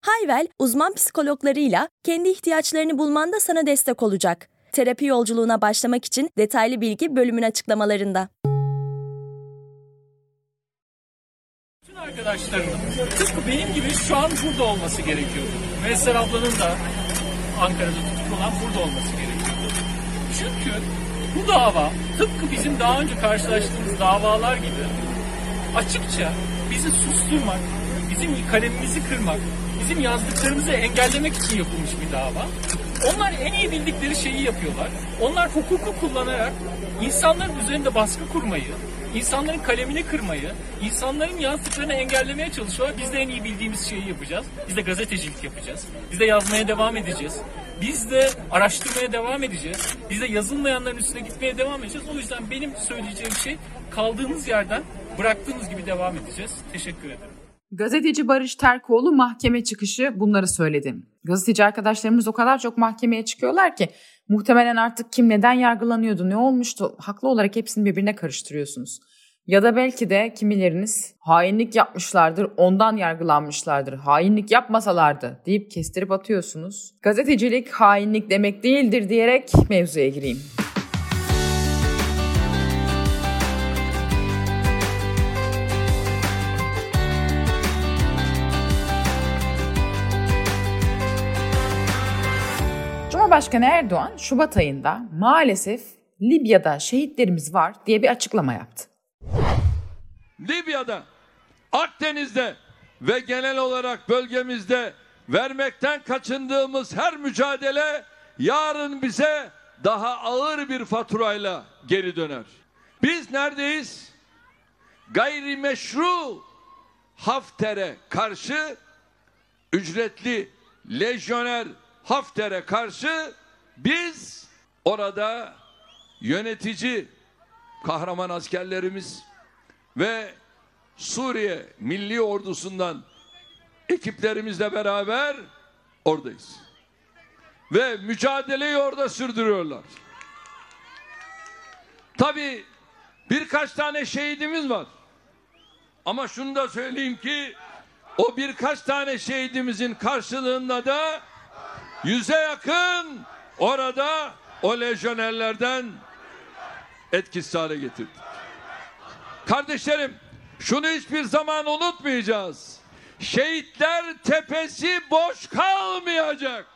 Hayvel, uzman psikologlarıyla kendi ihtiyaçlarını bulmanda sana destek olacak. Terapi yolculuğuna başlamak için detaylı bilgi bölümün açıklamalarında. Bütün arkadaşlarının tıpkı benim gibi şu an burada olması gerekiyordu. Müesser ablanın da Ankara'da tutuklu olan burada olması gerekiyordu. Çünkü bu dava tıpkı bizim daha önce karşılaştığımız davalar gibi açıkça bizi susturmak, bizim kalemimizi kırmak, bizim yazdıklarımızı engellemek için yapılmış bir dava. Onlar en iyi bildikleri şeyi yapıyorlar. Onlar hukuku kullanarak insanların üzerinde baskı kurmayı, insanların kalemini kırmayı, insanların yazdıklarını engellemeye çalışıyorlar. Biz de en iyi bildiğimiz şeyi yapacağız. Biz de gazetecilik yapacağız. Biz de yazmaya devam edeceğiz. Biz de araştırmaya devam edeceğiz. Biz de yazılmayanların üstüne gitmeye devam edeceğiz. O yüzden benim söyleyeceğim şey kaldığımız yerden bıraktığımız gibi devam edeceğiz. Teşekkür ederim. Gazeteci Barış Terkoğlu mahkeme çıkışı bunları söyledi. Gazeteci arkadaşlarımız o kadar çok mahkemeye çıkıyorlar ki muhtemelen artık kim neden yargılanıyordu, ne olmuştu haklı olarak hepsini birbirine karıştırıyorsunuz. Ya da belki de kimileriniz hainlik yapmışlardır, ondan yargılanmışlardır. Hainlik yapmasalardı deyip kestirip atıyorsunuz. Gazetecilik hainlik demek değildir diyerek mevzuya gireyim. Cumhurbaşkanı Erdoğan Şubat ayında maalesef Libya'da şehitlerimiz var diye bir açıklama yaptı. Libya'da, Akdeniz'de ve genel olarak bölgemizde vermekten kaçındığımız her mücadele yarın bize daha ağır bir faturayla geri döner. Biz neredeyiz? Gayrimeşru Hafter'e karşı ücretli lejyoner Hafter'e karşı biz orada yönetici kahraman askerlerimiz ve Suriye Milli Ordusu'ndan ekiplerimizle beraber oradayız. Ve mücadeleyi orada sürdürüyorlar. Tabi birkaç tane şehidimiz var. Ama şunu da söyleyeyim ki o birkaç tane şehidimizin karşılığında da yüze yakın orada o lejyonerlerden etkisiz hale getirdik. Kardeşlerim şunu hiçbir zaman unutmayacağız. Şehitler tepesi boş kalmayacak.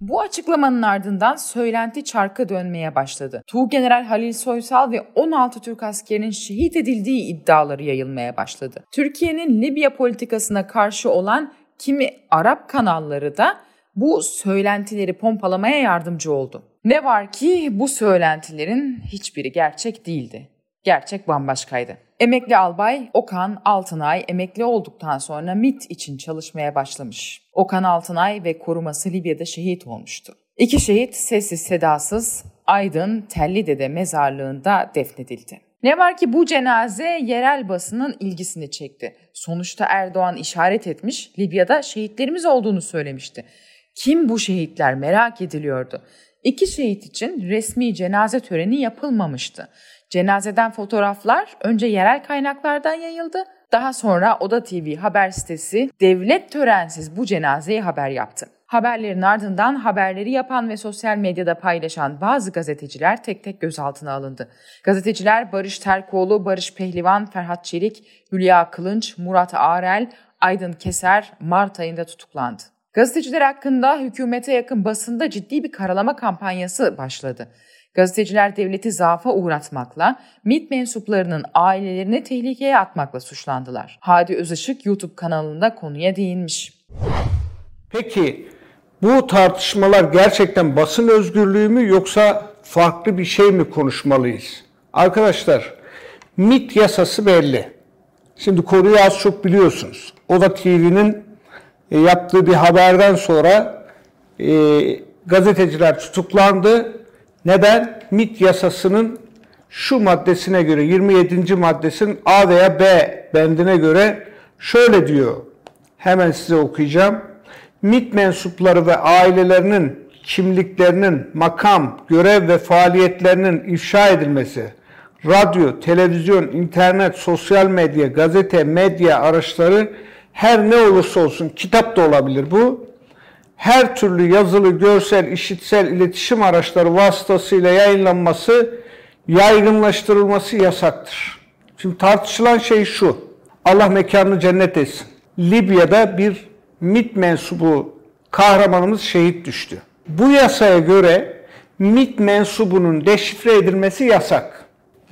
Bu açıklamanın ardından söylenti çarkı dönmeye başladı. Tuğgeneral Halil Soysal ve 16 Türk askerinin şehit edildiği iddiaları yayılmaya başladı. Türkiye'nin Libya politikasına karşı olan kimi Arap kanalları da bu söylentileri pompalamaya yardımcı oldu. Ne var ki bu söylentilerin hiçbiri gerçek değildi. Gerçek bambaşkaydı. Emekli albay Okan Altınay emekli olduktan sonra MIT için çalışmaya başlamış. Okan Altınay ve koruması Libya'da şehit olmuştu. İki şehit sessiz sedasız Aydın Tellide'de mezarlığında defnedildi. Ne var ki bu cenaze yerel basının ilgisini çekti. Sonuçta Erdoğan işaret etmiş, Libya'da şehitlerimiz olduğunu söylemişti. Kim bu şehitler merak ediliyordu. İki şehit için resmi cenaze töreni yapılmamıştı. Cenazeden fotoğraflar önce yerel kaynaklardan yayıldı. Daha sonra Oda TV haber sitesi devlet törensiz bu cenazeyi haber yaptı. Haberlerin ardından haberleri yapan ve sosyal medyada paylaşan bazı gazeteciler tek tek gözaltına alındı. Gazeteciler Barış Terkoğlu, Barış Pehlivan, Ferhat Çelik, Hülya Kılınç, Murat Arel, Aydın Keser Mart ayında tutuklandı. Gazeteciler hakkında hükümete yakın basında ciddi bir karalama kampanyası başladı. Gazeteciler devleti zaafa uğratmakla, MİT mensuplarının ailelerini tehlikeye atmakla suçlandılar. Hadi Özışık YouTube kanalında konuya değinmiş. Peki bu tartışmalar gerçekten basın özgürlüğü mü yoksa farklı bir şey mi konuşmalıyız? Arkadaşlar MIT yasası belli. Şimdi konuyu az çok biliyorsunuz. Oda TV'nin e, yaptığı bir haberden sonra e, gazeteciler tutuklandı. Neden? MIT yasasının şu maddesine göre 27. maddesinin A veya B bendine göre şöyle diyor. Hemen size okuyacağım. MIT mensupları ve ailelerinin kimliklerinin makam, görev ve faaliyetlerinin ifşa edilmesi, radyo, televizyon, internet, sosyal medya, gazete, medya araçları her ne olursa olsun kitap da olabilir bu. Her türlü yazılı, görsel, işitsel iletişim araçları vasıtasıyla yayınlanması, yaygınlaştırılması yasaktır. Şimdi tartışılan şey şu. Allah mekanını cennet etsin. Libya'da bir MIT mensubu kahramanımız şehit düştü. Bu yasaya göre MIT mensubunun deşifre edilmesi yasak.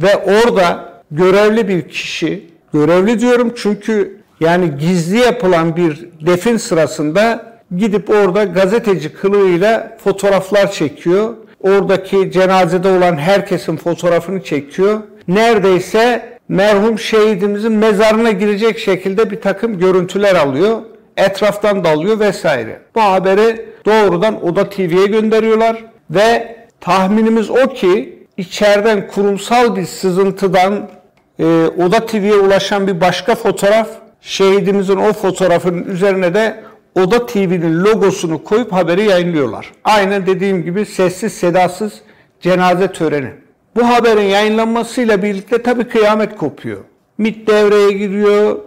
Ve orada görevli bir kişi, görevli diyorum çünkü yani gizli yapılan bir defin sırasında gidip orada gazeteci kılığıyla fotoğraflar çekiyor. Oradaki cenazede olan herkesin fotoğrafını çekiyor. Neredeyse merhum şehidimizin mezarına girecek şekilde bir takım görüntüler alıyor. Etraftan dalıyor vesaire. Bu haberi doğrudan Oda TV'ye gönderiyorlar ve tahminimiz o ki içeriden kurumsal bir sızıntıdan e, Oda TV'ye ulaşan bir başka fotoğraf şehidimizin o fotoğrafının üzerine de Oda TV'nin logosunu koyup haberi yayınlıyorlar. Aynen dediğim gibi sessiz sedasız cenaze töreni. Bu haberin yayınlanmasıyla birlikte tabii kıyamet kopuyor. MIT devreye giriyor,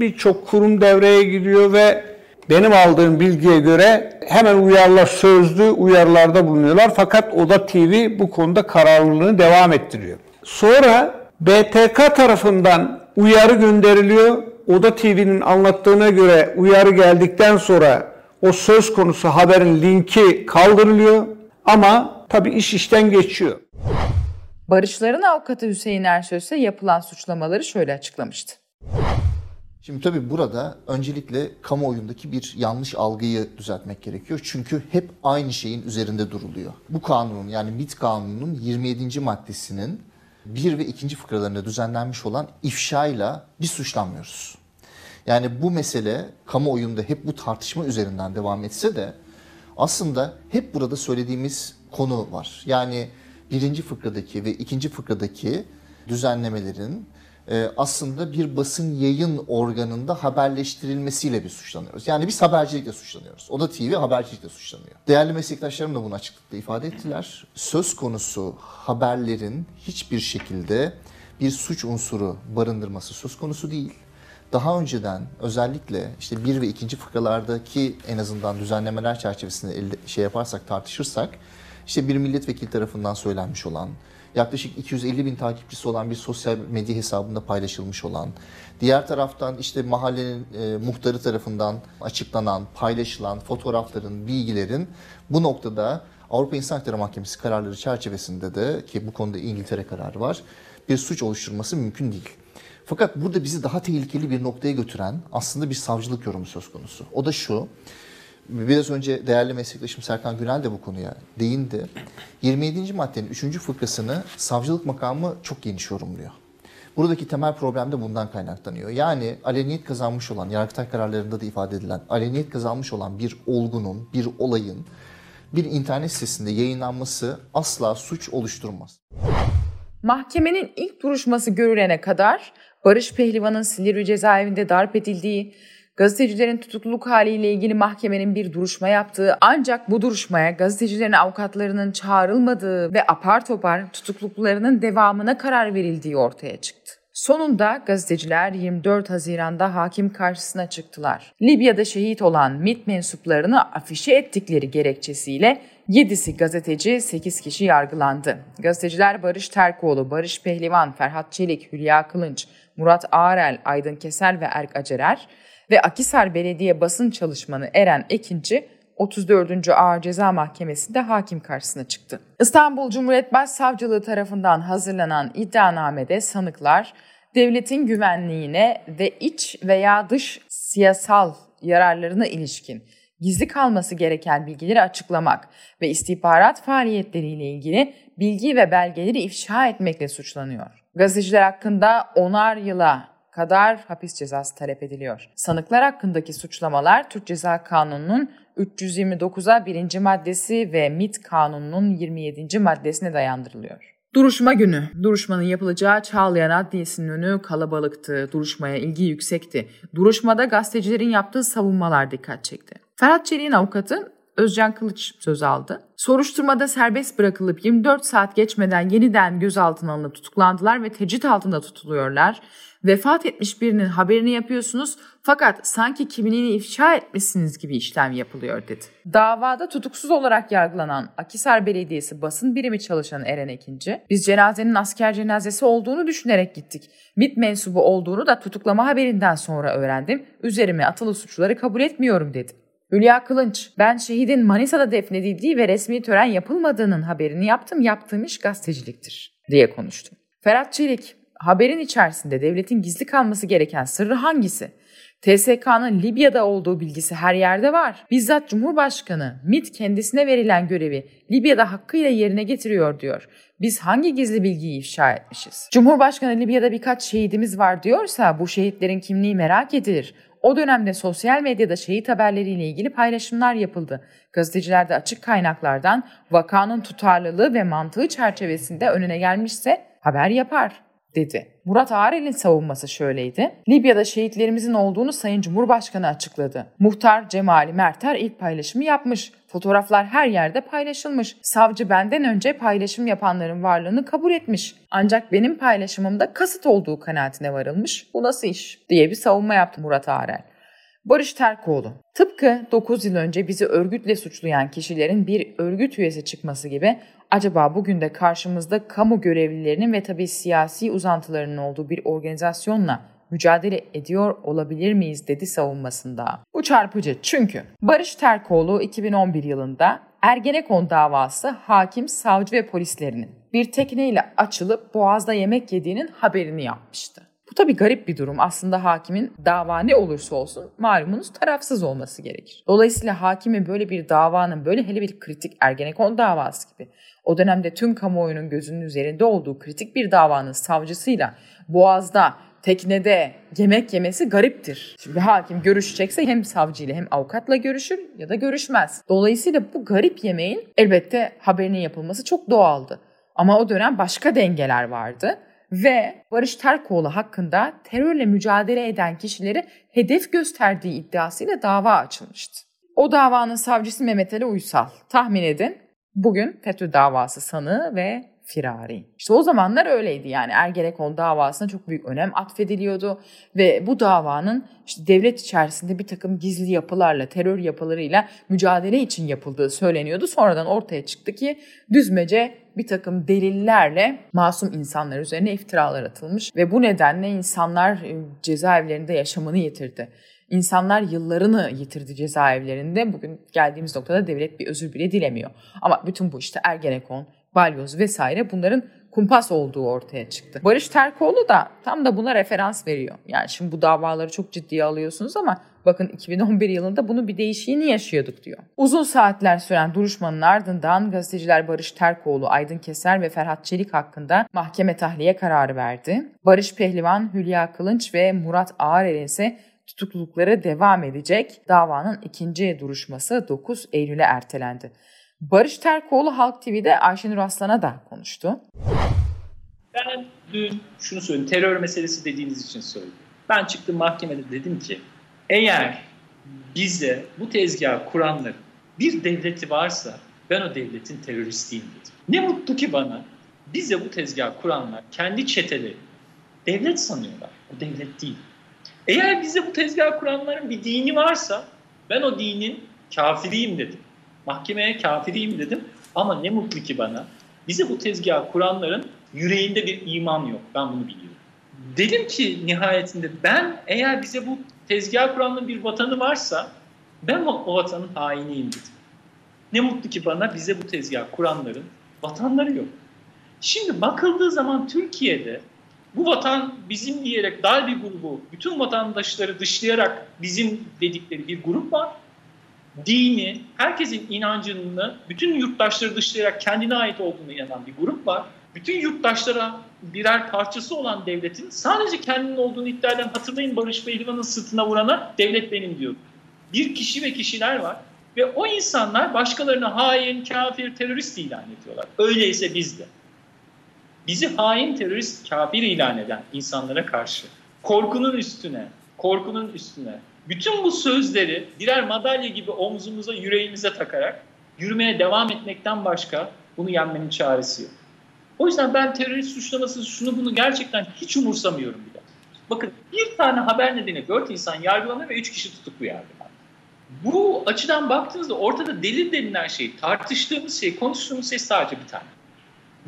birçok kurum devreye giriyor ve benim aldığım bilgiye göre hemen uyarılar sözlü uyarılarda bulunuyorlar. Fakat Oda TV bu konuda kararlılığını devam ettiriyor. Sonra BTK tarafından uyarı gönderiliyor. Oda TV'nin anlattığına göre uyarı geldikten sonra o söz konusu haberin linki kaldırılıyor. Ama tabii iş işten geçiyor. Barışların avukatı Hüseyin Ersöz ise yapılan suçlamaları şöyle açıklamıştı. Şimdi tabii burada öncelikle kamuoyundaki bir yanlış algıyı düzeltmek gerekiyor. Çünkü hep aynı şeyin üzerinde duruluyor. Bu kanunun yani MIT kanununun 27. maddesinin 1 ve 2. fıkralarında düzenlenmiş olan ifşayla biz suçlanmıyoruz. Yani bu mesele kamuoyunda hep bu tartışma üzerinden devam etse de aslında hep burada söylediğimiz konu var. Yani birinci fıkradaki ve ikinci fıkradaki düzenlemelerin aslında bir basın yayın organında haberleştirilmesiyle bir suçlanıyoruz. Yani biz habercilikle suçlanıyoruz. O da TV habercilikle suçlanıyor. Değerli meslektaşlarım da bunu açıklıkla ifade ettiler. Söz konusu haberlerin hiçbir şekilde bir suç unsuru barındırması söz konusu değil. Daha önceden özellikle işte bir ve ikinci fıkralardaki en azından düzenlemeler çerçevesinde şey yaparsak tartışırsak işte bir milletvekili tarafından söylenmiş olan yaklaşık 250 bin takipçisi olan bir sosyal medya hesabında paylaşılmış olan, diğer taraftan işte mahallenin e, muhtarı tarafından açıklanan, paylaşılan fotoğrafların, bilgilerin bu noktada Avrupa İnsan Hakları Mahkemesi kararları çerçevesinde de ki bu konuda İngiltere kararı var, bir suç oluşturması mümkün değil. Fakat burada bizi daha tehlikeli bir noktaya götüren aslında bir savcılık yorumu söz konusu. O da şu, Biraz önce değerli meslektaşım Serkan Günel de bu konuya değindi. 27. maddenin 3. fıkrasını savcılık makamı çok geniş yorumluyor. Buradaki temel problem de bundan kaynaklanıyor. Yani aleniyet kazanmış olan, Yargıtay kararlarında da ifade edilen, aleniyet kazanmış olan bir olgunun, bir olayın bir internet sitesinde yayınlanması asla suç oluşturmaz. Mahkemenin ilk duruşması görülene kadar Barış Pehlivan'ın Silivri cezaevinde darp edildiği, gazetecilerin tutukluluk haliyle ilgili mahkemenin bir duruşma yaptığı ancak bu duruşmaya gazetecilerin avukatlarının çağrılmadığı ve apar topar tutukluklarının devamına karar verildiği ortaya çıktı. Sonunda gazeteciler 24 Haziran'da hakim karşısına çıktılar. Libya'da şehit olan MIT mensuplarını afişe ettikleri gerekçesiyle 7'si gazeteci, 8 kişi yargılandı. Gazeteciler Barış Terkoğlu, Barış Pehlivan, Ferhat Çelik, Hülya Kılınç, Murat Ağrel, Aydın Kesel ve Erk Acerer ve Akisar Belediye basın çalışmanı Eren Ekinci 34. Ağır Ceza Mahkemesi'nde hakim karşısına çıktı. İstanbul Cumhuriyet Başsavcılığı tarafından hazırlanan iddianamede sanıklar devletin güvenliğine ve iç veya dış siyasal yararlarına ilişkin gizli kalması gereken bilgileri açıklamak ve istihbarat faaliyetleriyle ilgili bilgi ve belgeleri ifşa etmekle suçlanıyor. Gazeteciler hakkında onar yıla kadar hapis cezası talep ediliyor. Sanıklar hakkındaki suçlamalar Türk Ceza Kanunu'nun 329'a 1. maddesi ve MIT Kanunu'nun 27. maddesine dayandırılıyor. Duruşma günü. Duruşmanın yapılacağı Çağlayan Adliyesi'nin önü kalabalıktı. Duruşmaya ilgi yüksekti. Duruşmada gazetecilerin yaptığı savunmalar dikkat çekti. Ferhat Çelik'in avukatı Özcan Kılıç söz aldı. Soruşturmada serbest bırakılıp 24 saat geçmeden yeniden gözaltına alınıp tutuklandılar ve tecrit altında tutuluyorlar. Vefat etmiş birinin haberini yapıyorsunuz fakat sanki kimliğini ifşa etmişsiniz gibi işlem yapılıyor dedi. Davada tutuksuz olarak yargılanan Akisar Belediyesi basın birimi çalışan Eren Ekinci, biz cenazenin asker cenazesi olduğunu düşünerek gittik. MİT mensubu olduğunu da tutuklama haberinden sonra öğrendim. Üzerime atılı suçları kabul etmiyorum dedi. Hülya Kılınç, ben şehidin Manisa'da defnedildiği ve resmi tören yapılmadığının haberini yaptım, yaptığım iş gazeteciliktir diye konuştu. Ferhat Çelik, haberin içerisinde devletin gizli kalması gereken sırrı hangisi? TSK'nın Libya'da olduğu bilgisi her yerde var. Bizzat Cumhurbaşkanı MIT kendisine verilen görevi Libya'da hakkıyla yerine getiriyor diyor. Biz hangi gizli bilgiyi ifşa etmişiz? Cumhurbaşkanı Libya'da birkaç şehidimiz var diyorsa bu şehitlerin kimliği merak edilir. O dönemde sosyal medyada şehit haberleriyle ilgili paylaşımlar yapıldı. Gazeteciler de açık kaynaklardan vakanın tutarlılığı ve mantığı çerçevesinde önüne gelmişse haber yapar dedi. Murat Ağrel'in savunması şöyleydi. Libya'da şehitlerimizin olduğunu Sayın Cumhurbaşkanı açıkladı. Muhtar Cemali Merter ilk paylaşımı yapmış. Fotoğraflar her yerde paylaşılmış. Savcı benden önce paylaşım yapanların varlığını kabul etmiş. Ancak benim paylaşımımda kasıt olduğu kanaatine varılmış. Bu nasıl iş? diye bir savunma yaptı Murat Ağrel. Barış Terkoğlu. Tıpkı 9 yıl önce bizi örgütle suçlayan kişilerin bir örgüt üyesi çıkması gibi acaba bugün de karşımızda kamu görevlilerinin ve tabii siyasi uzantılarının olduğu bir organizasyonla mücadele ediyor olabilir miyiz dedi savunmasında. Bu çarpıcı çünkü Barış Terkoğlu 2011 yılında Ergenekon davası hakim, savcı ve polislerinin bir tekneyle açılıp boğazda yemek yediğinin haberini yapmıştı. Bu tabii garip bir durum. Aslında hakimin dava ne olursa olsun malumunuz tarafsız olması gerekir. Dolayısıyla hakimin böyle bir davanın böyle hele bir kritik Ergenekon davası gibi o dönemde tüm kamuoyunun gözünün üzerinde olduğu kritik bir davanın savcısıyla Boğaz'da teknede yemek yemesi gariptir. Şimdi hakim görüşecekse hem savcıyla hem avukatla görüşür ya da görüşmez. Dolayısıyla bu garip yemeğin elbette haberinin yapılması çok doğaldı. Ama o dönem başka dengeler vardı ve Barış Terkoğlu hakkında terörle mücadele eden kişileri hedef gösterdiği iddiasıyla dava açılmıştı. O davanın savcısı Mehmet Ali Uysal. Tahmin edin bugün FETÖ davası sanığı ve firari. İşte o zamanlar öyleydi yani Ergenekon davasına çok büyük önem atfediliyordu ve bu davanın işte devlet içerisinde bir takım gizli yapılarla, terör yapılarıyla mücadele için yapıldığı söyleniyordu. Sonradan ortaya çıktı ki düzmece bir takım delillerle masum insanlar üzerine iftiralar atılmış ve bu nedenle insanlar e, cezaevlerinde yaşamını yitirdi. İnsanlar yıllarını yitirdi cezaevlerinde. Bugün geldiğimiz noktada devlet bir özür bile dilemiyor. Ama bütün bu işte Ergenekon, balyoz vesaire bunların kumpas olduğu ortaya çıktı. Barış Terkoğlu da tam da buna referans veriyor. Yani şimdi bu davaları çok ciddiye alıyorsunuz ama bakın 2011 yılında bunun bir değişiğini yaşıyorduk diyor. Uzun saatler süren duruşmanın ardından gazeteciler Barış Terkoğlu, Aydın Keser ve Ferhat Çelik hakkında mahkeme tahliye kararı verdi. Barış Pehlivan, Hülya Kılınç ve Murat Ağarel ise tutuklulukları devam edecek. Davanın ikinci duruşması 9 Eylül'e ertelendi. Barış Terkoğlu Halk TV'de Ayşenur Aslan'a da konuştu. Ben dün şunu söyleyeyim, terör meselesi dediğiniz için söyledim. Ben çıktım mahkemede dedim ki, eğer bize bu tezgahı kuranların bir devleti varsa ben o devletin teröristiyim dedim. Ne mutlu ki bana bize bu tezgahı kuranlar kendi çeteleri devlet sanıyorlar. O devlet değil. Eğer bize bu tezgahı kuranların bir dini varsa ben o dinin kafiriyim dedim. Mahkemeye kafiriyim dedim ama ne mutlu ki bana. Bize bu tezgahı kuranların yüreğinde bir iman yok. Ben bunu biliyorum. Dedim ki nihayetinde ben eğer bize bu tezgah kuranların bir vatanı varsa ben o vatanın hainiyim dedim. Ne mutlu ki bana bize bu tezgah kuranların vatanları yok. Şimdi bakıldığı zaman Türkiye'de bu vatan bizim diyerek dar bir grubu, bütün vatandaşları dışlayarak bizim dedikleri bir grup var dini, herkesin inancını, bütün yurttaşları dışlayarak kendine ait olduğunu inanan bir grup var. bütün yurttaşlara birer parçası olan devletin sadece kendinin olduğunu iddia eden hatırlayın Barış Pehlivan'ın sırtına vurana devlet benim diyor. Bir kişi ve kişiler var ve o insanlar başkalarına hain, kafir, terörist ilan ediyorlar. Öyleyse biz de. Bizi hain, terörist, kafir ilan eden insanlara karşı korkunun üstüne, korkunun üstüne bütün bu sözleri birer madalya gibi omzumuza, yüreğimize takarak yürümeye devam etmekten başka bunu yenmenin çaresi yok. O yüzden ben terörist suçlaması şunu bunu gerçekten hiç umursamıyorum bile. Bakın bir tane haber nedeni dört insan yargılanıyor ve üç kişi tutuklu yargılanıyor. Bu açıdan baktığınızda ortada delil denilen şey, tartıştığımız şey, konuştuğumuz şey sadece bir tane.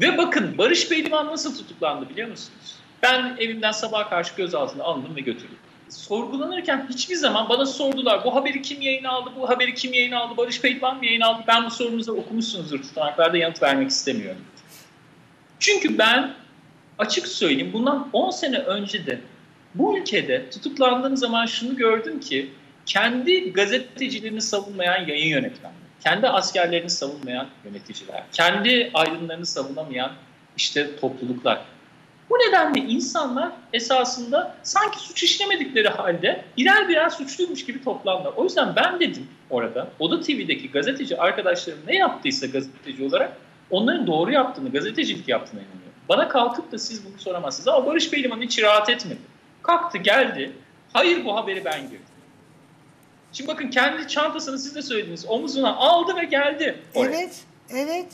Ve bakın Barış Pehlivan nasıl tutuklandı biliyor musunuz? Ben evimden sabah karşı gözaltına alındım ve götürüldüm. Sorgulanırken hiçbir zaman bana sordular bu haberi kim yayın aldı, bu haberi kim yayın aldı, Barış Pehlivan mı yayın aldı? Ben bu sorunuzu okumuşsunuzdur tutanaklarda yanıt vermek istemiyorum. Çünkü ben açık söyleyeyim bundan 10 sene önce de bu ülkede tutuklandığım zaman şunu gördüm ki kendi gazetecilerini savunmayan yayın yönetmenleri, kendi askerlerini savunmayan yöneticiler, kendi aydınlarını savunamayan işte topluluklar. Bu nedenle insanlar esasında sanki suç işlemedikleri halde birer birer suçluymuş gibi toplandılar. O yüzden ben dedim orada, Oda TV'deki gazeteci arkadaşlarım ne yaptıysa gazeteci olarak onların doğru yaptığını, gazetecilik yaptığını inanıyorum. Bana kalkıp da siz bunu soramazsınız. Ama Barış Pehlivan hiç rahat etmedi. Kalktı geldi. Hayır bu haberi ben girdim. Şimdi bakın kendi çantasını siz de söylediniz. Omuzuna aldı ve geldi. Oraya. Evet, evet.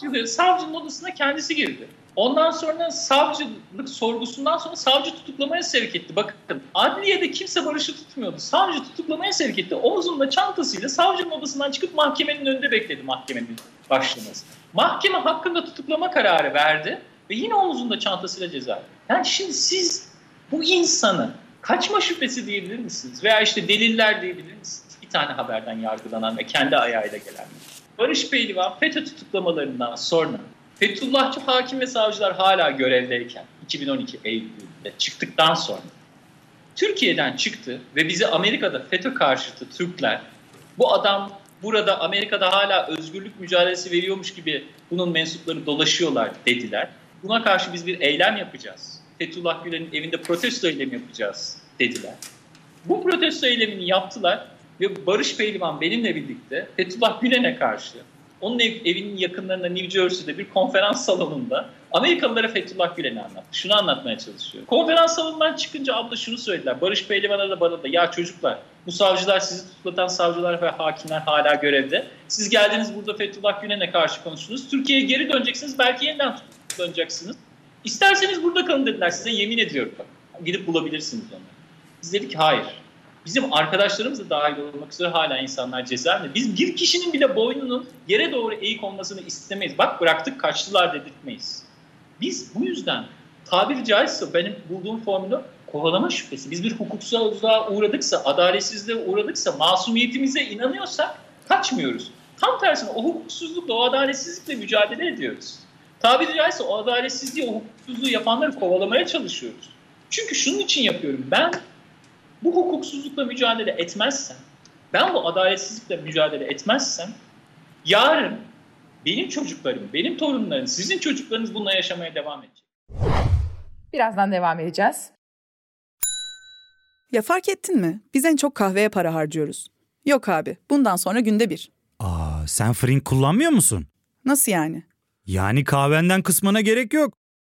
Şimdi savcının odasına kendisi girdi. Ondan sonra savcılık sorgusundan sonra savcı tutuklamaya sevk etti. Bakın adliyede kimse Barış'ı tutmuyordu. Savcı tutuklamaya sevk etti. Omuzunda çantasıyla savcının odasından çıkıp mahkemenin önünde bekledi mahkemenin başlaması. Mahkeme hakkında tutuklama kararı verdi ve yine omuzunda çantasıyla ceza. Yani şimdi siz bu insanı kaçma şüphesi diyebilir misiniz? Veya işte deliller diyebilir misiniz? Bir tane haberden yargılanan ve kendi ayağıyla gelen. Barış Pehlivan FETÖ tutuklamalarından sonra Fethullahçı hakim ve savcılar hala görevdeyken 2012 Eylül'de çıktıktan sonra Türkiye'den çıktı ve bizi Amerika'da FETÖ karşıtı Türkler bu adam burada Amerika'da hala özgürlük mücadelesi veriyormuş gibi bunun mensupları dolaşıyorlar dediler. Buna karşı biz bir eylem yapacağız. Fethullah Gülen'in evinde protesto eylemi yapacağız dediler. Bu protesto eylemini yaptılar ve Barış Pehlivan benimle birlikte Fethullah Gülen'e karşı onun ev, evinin yakınlarında New Jersey'de bir konferans salonunda Amerikalılara Fethullah Gülen'i anlattı. Şunu anlatmaya çalışıyor. Konferans salonundan çıkınca abla şunu söylediler. Barış Pehlivan'a da bana da ya çocuklar bu savcılar sizi tutuklatan savcılar ve hakimler hala görevde. Siz geldiniz burada Fethullah Gülen'e karşı konuştunuz. Türkiye'ye geri döneceksiniz. Belki yeniden tutuklanacaksınız. İsterseniz burada kalın dediler size yemin ediyorum. Gidip bulabilirsiniz onu. Biz dedik ki hayır. Bizim arkadaşlarımız da dahil olmak üzere hala insanlar cezaevinde. Biz bir kişinin bile boynunun yere doğru eğik olmasını istemeyiz. Bak bıraktık kaçtılar dedirtmeyiz. Biz bu yüzden tabiri caizse benim bulduğum formülü kovalama şüphesi. Biz bir hukuksuzluğa uğradıksa, adaletsizliğe uğradıksa, masumiyetimize inanıyorsak kaçmıyoruz. Tam tersine o hukuksuzlukla, o adaletsizlikle mücadele ediyoruz. Tabiri caizse o adaletsizliği, o hukuksuzluğu yapanları kovalamaya çalışıyoruz. Çünkü şunun için yapıyorum. Ben bu hukuksuzlukla mücadele etmezsem, ben bu adaletsizlikle mücadele etmezsem, yarın benim çocuklarım, benim torunlarım, sizin çocuklarınız bununla yaşamaya devam edecek. Birazdan devam edeceğiz. Ya fark ettin mi? Biz en çok kahveye para harcıyoruz. Yok abi, bundan sonra günde bir. Aa, sen Frink kullanmıyor musun? Nasıl yani? Yani kahvenden kısmına gerek yok.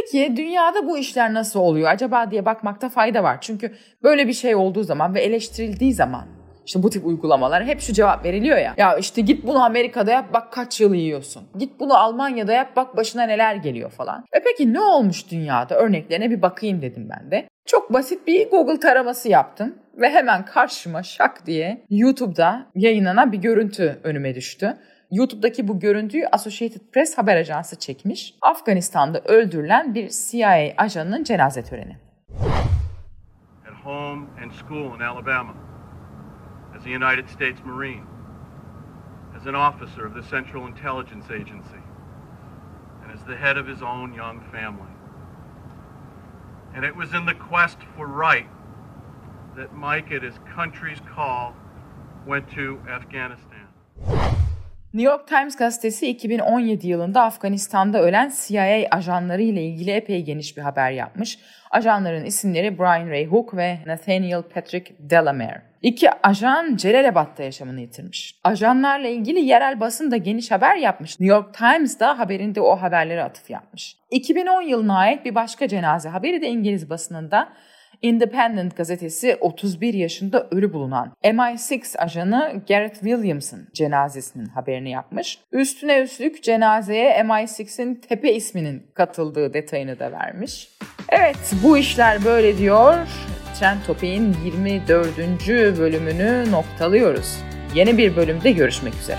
Peki dünyada bu işler nasıl oluyor acaba diye bakmakta fayda var. Çünkü böyle bir şey olduğu zaman ve eleştirildiği zaman İşte bu tip uygulamalar hep şu cevap veriliyor ya. Ya işte git bunu Amerika'da yap bak kaç yıl yiyorsun. Git bunu Almanya'da yap bak başına neler geliyor falan. E peki ne olmuş dünyada? Örneklerine bir bakayım dedim ben de. Çok basit bir Google taraması yaptım ve hemen karşıma şak diye YouTube'da yayınlanan bir görüntü önüme düştü. YouTube'daki bu görüntüyü Associated Press haber ajansı çekmiş. Afganistan'da öldürülen bir CIA ajanının cenaze töreni. At home and school in Alabama, as a United States Marine, as an officer of the Central Intelligence Agency, and as the head of his own young family. And it was in the quest for right that Mike, at his country's call, went to Afghanistan. New York Times gazetesi 2017 yılında Afganistan'da ölen CIA ajanları ile ilgili epey geniş bir haber yapmış. Ajanların isimleri Brian Ray Hook ve Nathaniel Patrick Delamere. İki ajan Celalabad'da yaşamını yitirmiş. Ajanlarla ilgili yerel basın da geniş haber yapmış. New York Times da haberinde o haberlere atıf yapmış. 2010 yılına ait bir başka cenaze haberi de İngiliz basınında Independent gazetesi 31 yaşında ölü bulunan MI6 ajanı Garrett Williams'ın cenazesinin haberini yapmış. Üstüne üstlük cenazeye MI6'in tepe isminin katıldığı detayını da vermiş. Evet bu işler böyle diyor. Trend Topik'in 24. bölümünü noktalıyoruz. Yeni bir bölümde görüşmek üzere.